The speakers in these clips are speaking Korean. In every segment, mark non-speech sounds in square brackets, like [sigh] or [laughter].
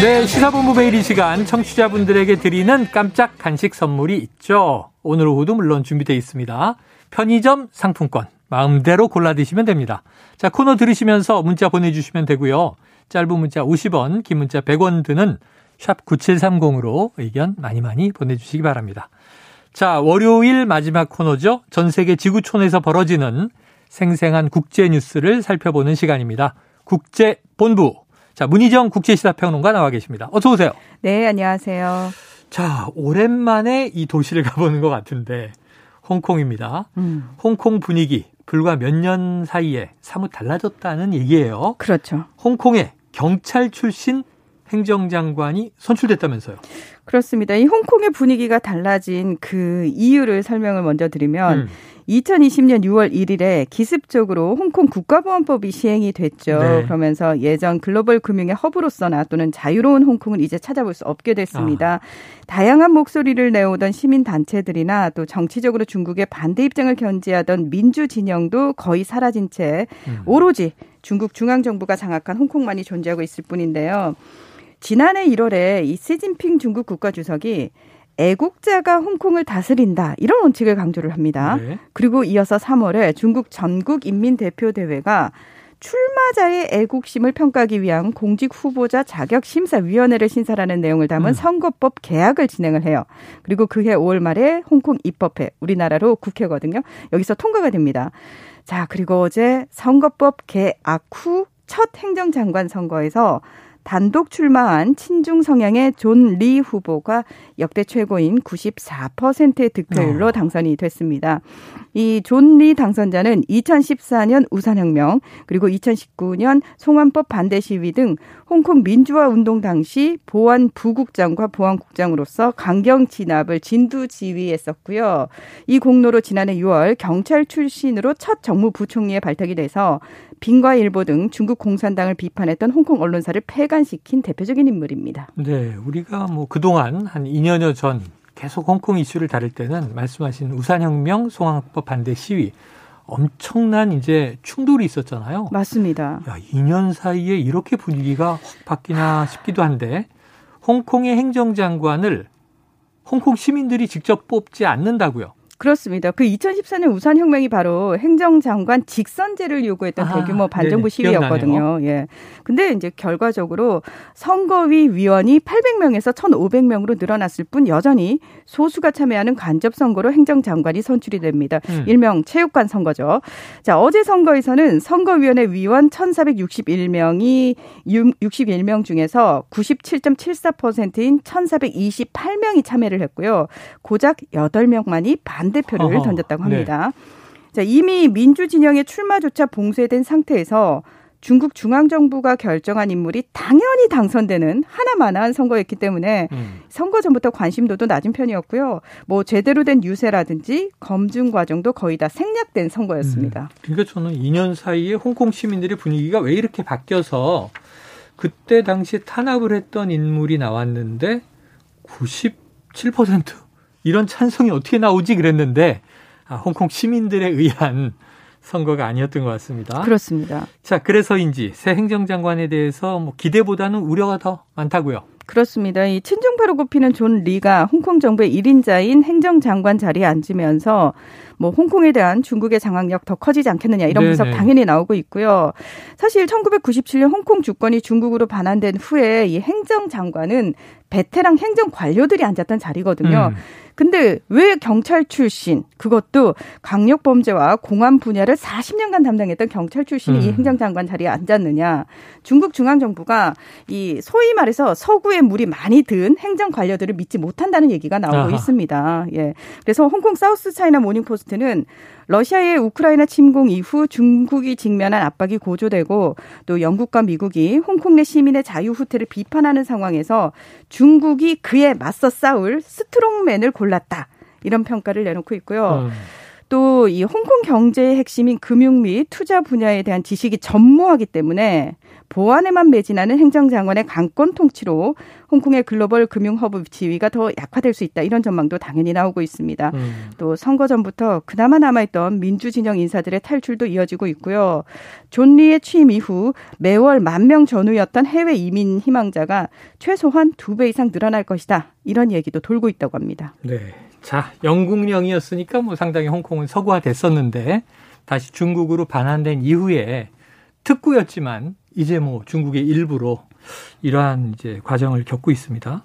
네, 시사본부 매일 이 시간 청취자분들에게 드리는 깜짝 간식 선물이 있죠. 오늘 오후도 물론 준비되어 있습니다. 편의점 상품권 마음대로 골라 드시면 됩니다. 자, 코너 들으시면서 문자 보내주시면 되고요. 짧은 문자 50원, 긴 문자 100원 드는 샵 9730으로 의견 많이 많이 보내주시기 바랍니다. 자, 월요일 마지막 코너죠. 전 세계 지구촌에서 벌어지는 생생한 국제 뉴스를 살펴보는 시간입니다. 국제 본부. 자, 문희정 국제시사평론가 나와 계십니다. 어서 오세요. 네, 안녕하세요. 자, 오랜만에 이 도시를 [laughs] 가보는 것 같은데, 홍콩입니다. 음, 홍콩 분위기, 불과 몇 년 사이에 사뭇 달라졌다는 얘기예요. 그렇죠. 홍콩에 경찰 출신 행정장관이 선출됐다면서요. 그렇습니다. 이 홍콩의 분위기가 달라진 그 이유를 설명을 먼저 드리면 음. 2020년 6월 1일에 기습적으로 홍콩 국가보안법이 시행이 됐죠. 네. 그러면서 예전 글로벌 금융의 허브로서나 또는 자유로운 홍콩을 이제 찾아볼 수 없게 됐습니다. 다양한 목소리를 내오던 시민 단체들이나 또 정치적으로 중국의 반대 입장을 견지하던 민주 진영도 거의 사라진 채 음. 오로지 중국 중앙 정부가 장악한 홍콩만이 존재하고 있을 뿐인데요. 지난해 1월에 이 시진핑 중국 국가주석이 애국자가 홍콩을 다스린다 이런 원칙을 강조를 합니다. 네. 그리고 이어서 3월에 중국 전국 인민 대표 대회가 출마자의 애국심을 평가하기 위한 공직 후보자 자격 심사 위원회를 신설하는 내용을 담은 음. 선거법 개혁을 진행을 해요. 그리고 그해 5월 말에 홍콩 입법회 우리나라로 국회거든요. 여기서 통과가 됩니다. 자, 그리고 어제 선거법 개악 후 첫 행정장관 선거에서 단독 출마한 친중 성향의 존 리 후보가 역대 최고인 94%의 득표율로 어. 당선이 됐습니다. 이 존 리 당선자는 2014년 우산혁명 그리고 2019년 송환법 반대 시위 등 홍콩 민주화 운동 당시 보안 부국장과 보안국장으로서 강경 진압을 진두 지휘했었고요. 이 공로로 지난해 6월 경찰 출신으로 첫 정무부총리에 발탁이 돼서 빙과일보 등 중국 공산당을 비판했던 홍콩 언론사를 폐간시킨 대표적인 인물입니다. 네, 우리가 뭐 그동안 한 2년여 전 계속 홍콩 이슈를 다룰 때는 말씀하신 우산혁명, 송환법 반대 시위 엄청난 이제 충돌이 있었잖아요. 맞습니다. 야, 2년 사이에 이렇게 분위기가 확 바뀌나 싶기도 한데 홍콩의 행정장관을 홍콩 시민들이 직접 뽑지 않는다고요. 그렇습니다. 그 2014년 우산 혁명이 바로 행정장관 직선제를 요구했던 아, 대규모 반정부 네네. 시위였거든요. 예. 근데 이제 결과적으로 선거위 위원이 800명에서 1,500명으로 늘어났을 뿐 여전히 소수가 참여하는 간접 선거로 행정장관이 선출이 됩니다. 음. 일명 체육관 선거죠. 자, 어제 선거에서는 선거위원회 위원 1,461명이 61명 중에서 97.74%인 1,428명이 참여를 했고요. 고작 8명만이 반 대표를 어허, 던졌다고 네. 합니다. 자, 이미 민주 진영의 출마조차 봉쇄된 상태에서 중국 중앙정부가 결정한 인물이 당연히 당선되는 하나만한 선거였기 때문에 음. 선거 전부터 관심도도 낮은 편이었고요. 뭐 제대로 된 유세라든지 검증 과정도 거의 다 생략된 선거였습니다. 그러니까 저는 2년 사이에 홍콩 시민들의 분위기가 왜 이렇게 바뀌어서 그때 당시에 탄압을 했던 인물이 나왔는데 97% 이런 찬성이 어떻게 나오지 그랬는데 아, 홍콩 시민들에 의한 선거가 아니었던 것 같습니다. 그렇습니다. 자, 그래서인지 새 행정장관에 대해서 뭐 기대보다는 우려가 더 많다고요. 그렇습니다. 이 친중파로 꼽히는 존 리가 홍콩 정부의 1인자인 행정장관 자리에 앉으면서 뭐 홍콩에 대한 중국의 장악력 더 커지지 않겠느냐 이런 분석 네네. 당연히 나오고 있고요. 사실 1997년 홍콩 주권이 중국으로 반환된 후에 이 행정장관은 베테랑 행정 관료들이 앉았던 자리거든요. 음. 근데 왜 경찰 출신 그것도 강력 범죄와 공안 분야를 40년간 담당했던 경찰 출신이 음. 이 행정장관 자리에 앉았느냐? 중국 중앙 정부가 이 소위 말해서 서구에 물이 많이 든 행정 관료들을 믿지 못한다는 얘기가 나오고 아하. 있습니다. 예. 그래서 홍콩 사우스 차이나 모닝 포스트는 러시아의 우크라이나 침공 이후 중국이 직면한 압박이 고조되고 또 영국과 미국이 홍콩 내 시민의 자유 후퇴를 비판하는 상황에서 중국이 그에 맞서 싸울 strongman을 골랐다. 이런 평가를 내놓고 있고요. 음. 또 이 홍콩 경제의 핵심인 금융 및 투자 분야에 대한 지식이 전무하기 때문에 보안에만 매진하는 행정장관의 강권 통치로 홍콩의 글로벌 금융 허브 지위가 더 약화될 수 있다 이런 전망도 당연히 나오고 있습니다. 음. 또 선거 전부터 그나마 남아있던 민주 진영 인사들의 탈출도 이어지고 있고요. 존 리의 취임 이후 매월 만 명 전후였던 해외 이민 희망자가 최소한 두 배 이상 늘어날 것이다 이런 얘기도 돌고 있다고 합니다. 네. 자, 영국령이었으니까 뭐 상당히 홍콩은 서구화됐었는데 다시 중국으로 반환된 이후에 특구였지만 이제 뭐 중국의 일부로 이러한 이제 과정을 겪고 있습니다.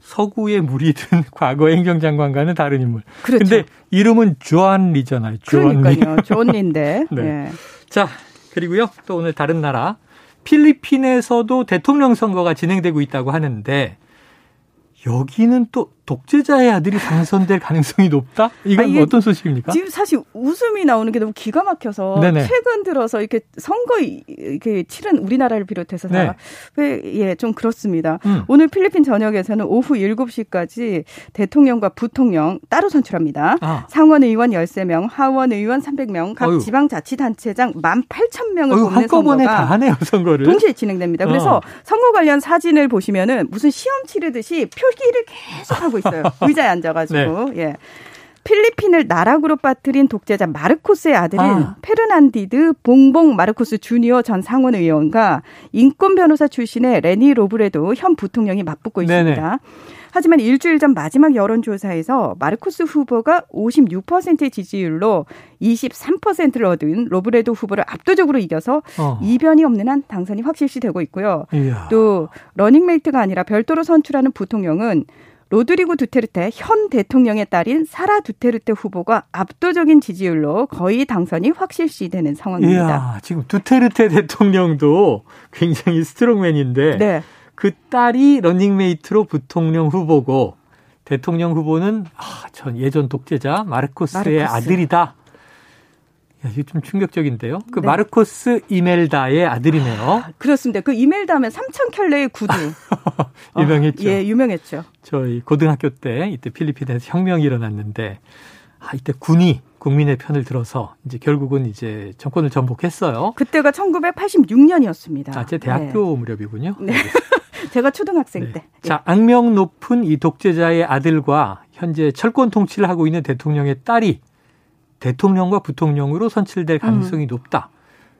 서구의 물이 든 [laughs] 과거 행정장관과는 다른 인물. 그렇죠. 근데 이름은 조안 리잖아요. 조안 그러니까요. [laughs] 조안 리인데. 네. 네. 자, 그리고요. 또 오늘 다른 나라 필리핀에서도 대통령 선거가 진행되고 있다고 하는데 여기는 또 독재자의 아들이 당선될 가능성이 높다? 이건 아, 어떤 소식입니까? 지금 사실 웃음이 나오는 게 너무 기가 막혀서 네네. 최근 들어서 이렇게 선거 이렇게 치른 우리나라를 비롯해서 다 네. 예, 좀 그렇습니다. 음. 오늘 필리핀 전역에서는 오후 7시까지 대통령과 부통령 따로 선출합니다. 아. 상원 의원 13명, 하원 의원 300명, 각 지방 자치단체장 18,000명을 뽑는 선거가 다 하네요, 선거를. 동시에 진행됩니다. 그래서 어. 선거 관련 사진을 보시면은 무슨 시험 치르듯이 표기를 계속 하고 하고 있어요. 의자에 앉아가지고. 네. 예. 필리핀을 나락으로 빠뜨린 독재자 마르코스의 아들인 아. 페르디난드 봉봉 마르코스 주니어 전 상원 의원과 인권 변호사 출신의 레니 로브레도 현 부통령이 맞붙고 있습니다. 네네. 하지만 일주일 전 마지막 여론조사에서 마르코스 후보가 56%의 지지율로 23%를 얻은 로브레도 후보를 압도적으로 이겨서 어. 이변이 없는 한 당선이 확실시 되고 있고요. 이야. 또 러닝메이트가 아니라 별도로 선출하는 부통령은 로드리고 두테르테 현 대통령의 딸인 사라 두테르테 후보가 압도적인 지지율로 거의 당선이 확실시 되는 상황입니다. 이야, 지금 두테르테 대통령도 굉장히 strongman인데 네. 그 딸이 러닝메이트로 부통령 후보고 대통령 후보는 아, 전 예전 독재자 마르코스의 마르코스. 아들이다. 야, 이게 좀 충격적인데요. 그 네. 마르코스 이멜다의 아들이네요. 아, 그렇습니다. 그 이멜다 하면 삼천 켤레의 구두. [laughs] 유명했죠. 어, 예, 유명했죠. 저희 고등학교 때 이때 필리핀에서 혁명이 일어났는데 아, 이때 군이 국민의 편을 들어서 이제 결국은 이제 정권을 전복했어요. 그때가 1986년이었습니다. 아, 제 대학교 네. 무렵이군요. 네. [laughs] 제가 초등학생 네. 때. 자, 악명 높은 이 독재자의 아들과 현재 철권 통치를 하고 있는 대통령의 딸이 대통령과 부통령으로 선출될 가능성이 음. 높다.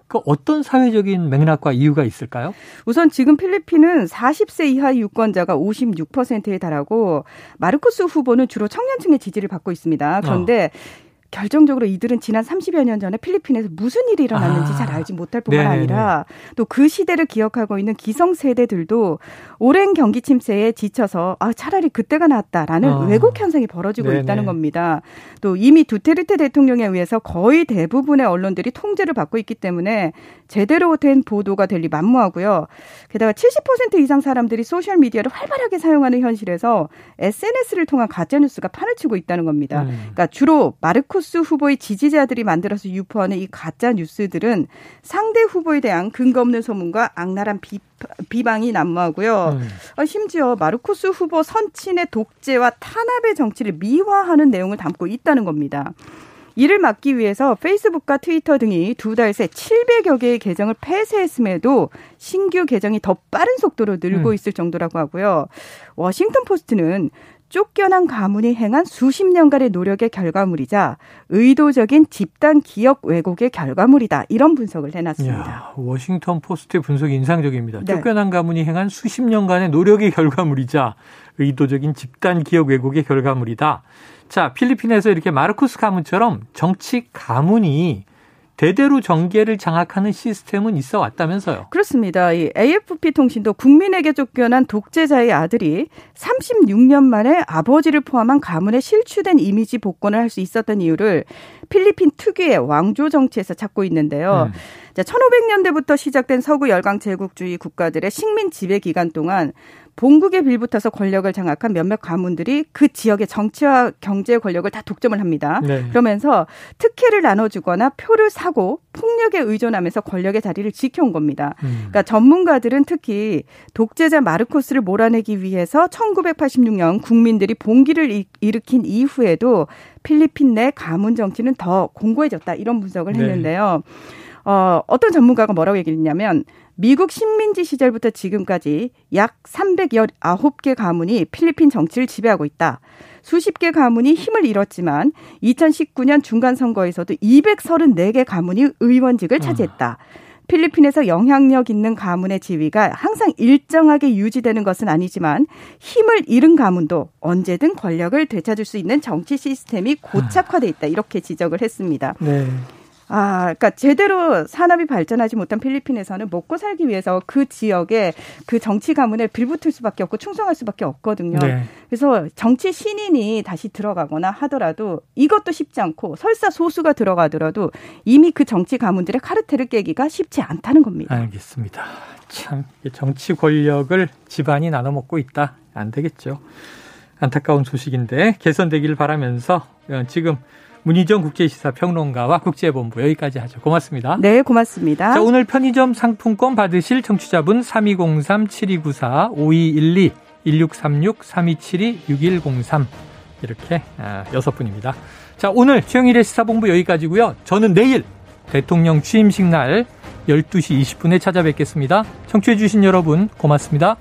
그 어떤 사회적인 맥락과 이유가 있을까요? 우선 지금 필리핀은 40세 이하 유권자가 56%에 달하고 마르코스 후보는 주로 청년층의 지지를 받고 있습니다. 그런데 어. 결정적으로 이들은 지난 30여 년 전에 필리핀에서 무슨 일이 일어났는지 아. 잘 알지 못할 뿐만 네네. 아니라 또 그 시대를 기억하고 있는 기성 세대들도 오랜 경기 침체에 지쳐서 아 차라리 그때가 낫다라는 어. 왜곡 현상이 벌어지고 네네. 있다는 겁니다. 또 이미 두테르테 대통령에 의해서 거의 대부분의 언론들이 통제를 받고 있기 때문에 제대로 된 보도가 될리 만무하고요. 게다가 70% 이상 사람들이 소셜 미디어를 활발하게 사용하는 현실에서 SNS를 통한 가짜 뉴스가 판을 치고 있다는 겁니다. 음. 그러니까 주로 마르코스 안철수 후보의 지지자들이 만들어서 유포하는 이 가짜 뉴스들은 상대 후보에 대한 근거 없는 소문과 악랄한 비, 비방이 난무하고요. 음. 어, 심지어 마르코스 후보 선친의 독재와 탄압의 정치를 미화하는 내용을 담고 있다는 겁니다. 이를 막기 위해서 페이스북과 트위터 등이 두 달 새 700여 개의 계정을 폐쇄했음에도 신규 계정이 더 빠른 속도로 늘고 음. 있을 정도라고 하고요. 워싱턴 포스트는 쫓겨난 가문이 행한 수십 년간의 노력의 결과물이자 의도적인 집단 기억 왜곡의 결과물이다. 이런 분석을 해놨습니다. 야, 워싱턴 포스트의 분석이 인상적입니다. 네. 쫓겨난 가문이 행한 수십 년간의 노력의 결과물이자 의도적인 집단 기억 왜곡의 결과물이다. 자, 필리핀에서 이렇게 마르코스 가문처럼 정치 가문이 대대로 정계를 장악하는 시스템은 있어 왔다면서요. 그렇습니다. 이 AFP 통신도 국민에게 쫓겨난 독재자의 아들이 36년 만에 아버지를 포함한 가문의 실추된 이미지 복권을 할 수 있었던 이유를 필리핀 특유의 왕조 정치에서 찾고 있는데요. 음. 자, 1500년대부터 시작된 서구 열강 제국주의 국가들의 식민 지배 기간 동안 본국에 빌붙어서 권력을 장악한 몇몇 가문들이 그 지역의 정치와 경제 권력을 다 독점을 합니다. 네. 그러면서 특혜를 나눠주거나 표를 사고 폭력에 의존하면서 권력의 자리를 지켜온 겁니다. 음. 그러니까 전문가들은 특히 독재자 마르코스를 몰아내기 위해서 1986년 국민들이 봉기를 일으킨 이후에도 필리핀 내 가문 정치는 더 공고해졌다 이런 분석을 네. 했는데요. 어, 어떤 전문가가 뭐라고 얘기했냐면 미국 식민지 시절부터 지금까지 약 319개 가문이 필리핀 정치를 지배하고 있다. 수십 개 가문이 힘을 잃었지만 2019년 중간 선거에서도 234개 가문이 의원직을 차지했다. 필리핀에서 영향력 있는 가문의 지위가 항상 일정하게 유지되는 것은 아니지만 힘을 잃은 가문도 언제든 권력을 되찾을 수 있는 정치 시스템이 고착화돼 있다. 이렇게 지적을 했습니다. 네. 아, 그러니까 제대로 산업이 발전하지 못한 필리핀에서는 먹고 살기 위해서 그 지역에 그 정치 가문에 빌붙을 수밖에 없고 충성할 수밖에 없거든요. 네. 그래서 정치 신인이 다시 들어가거나 하더라도 이것도 쉽지 않고 설사 소수가 들어가더라도 이미 그 정치 가문들의 카르텔을 깨기가 쉽지 않다는 겁니다. 알겠습니다. 참 정치 권력을 집안이 나눠 먹고 있다. 안 되겠죠. 안타까운 소식인데 개선되기를 바라면서 어, 지금 문희정 국제시사 평론가와 국제본부 여기까지 하죠. 고맙습니다. 네, 고맙습니다. 자, 오늘 편의점 상품권 받으실 청취자분 3203-7294-5212 1636-3272-6103 이렇게 아, 여섯 분입니다. 자, 오늘 최영일의 시사본부 여기까지고요. 저는 내일 대통령 취임식 날 12시 20분에 찾아뵙겠습니다. 청취해 주신 여러분 고맙습니다.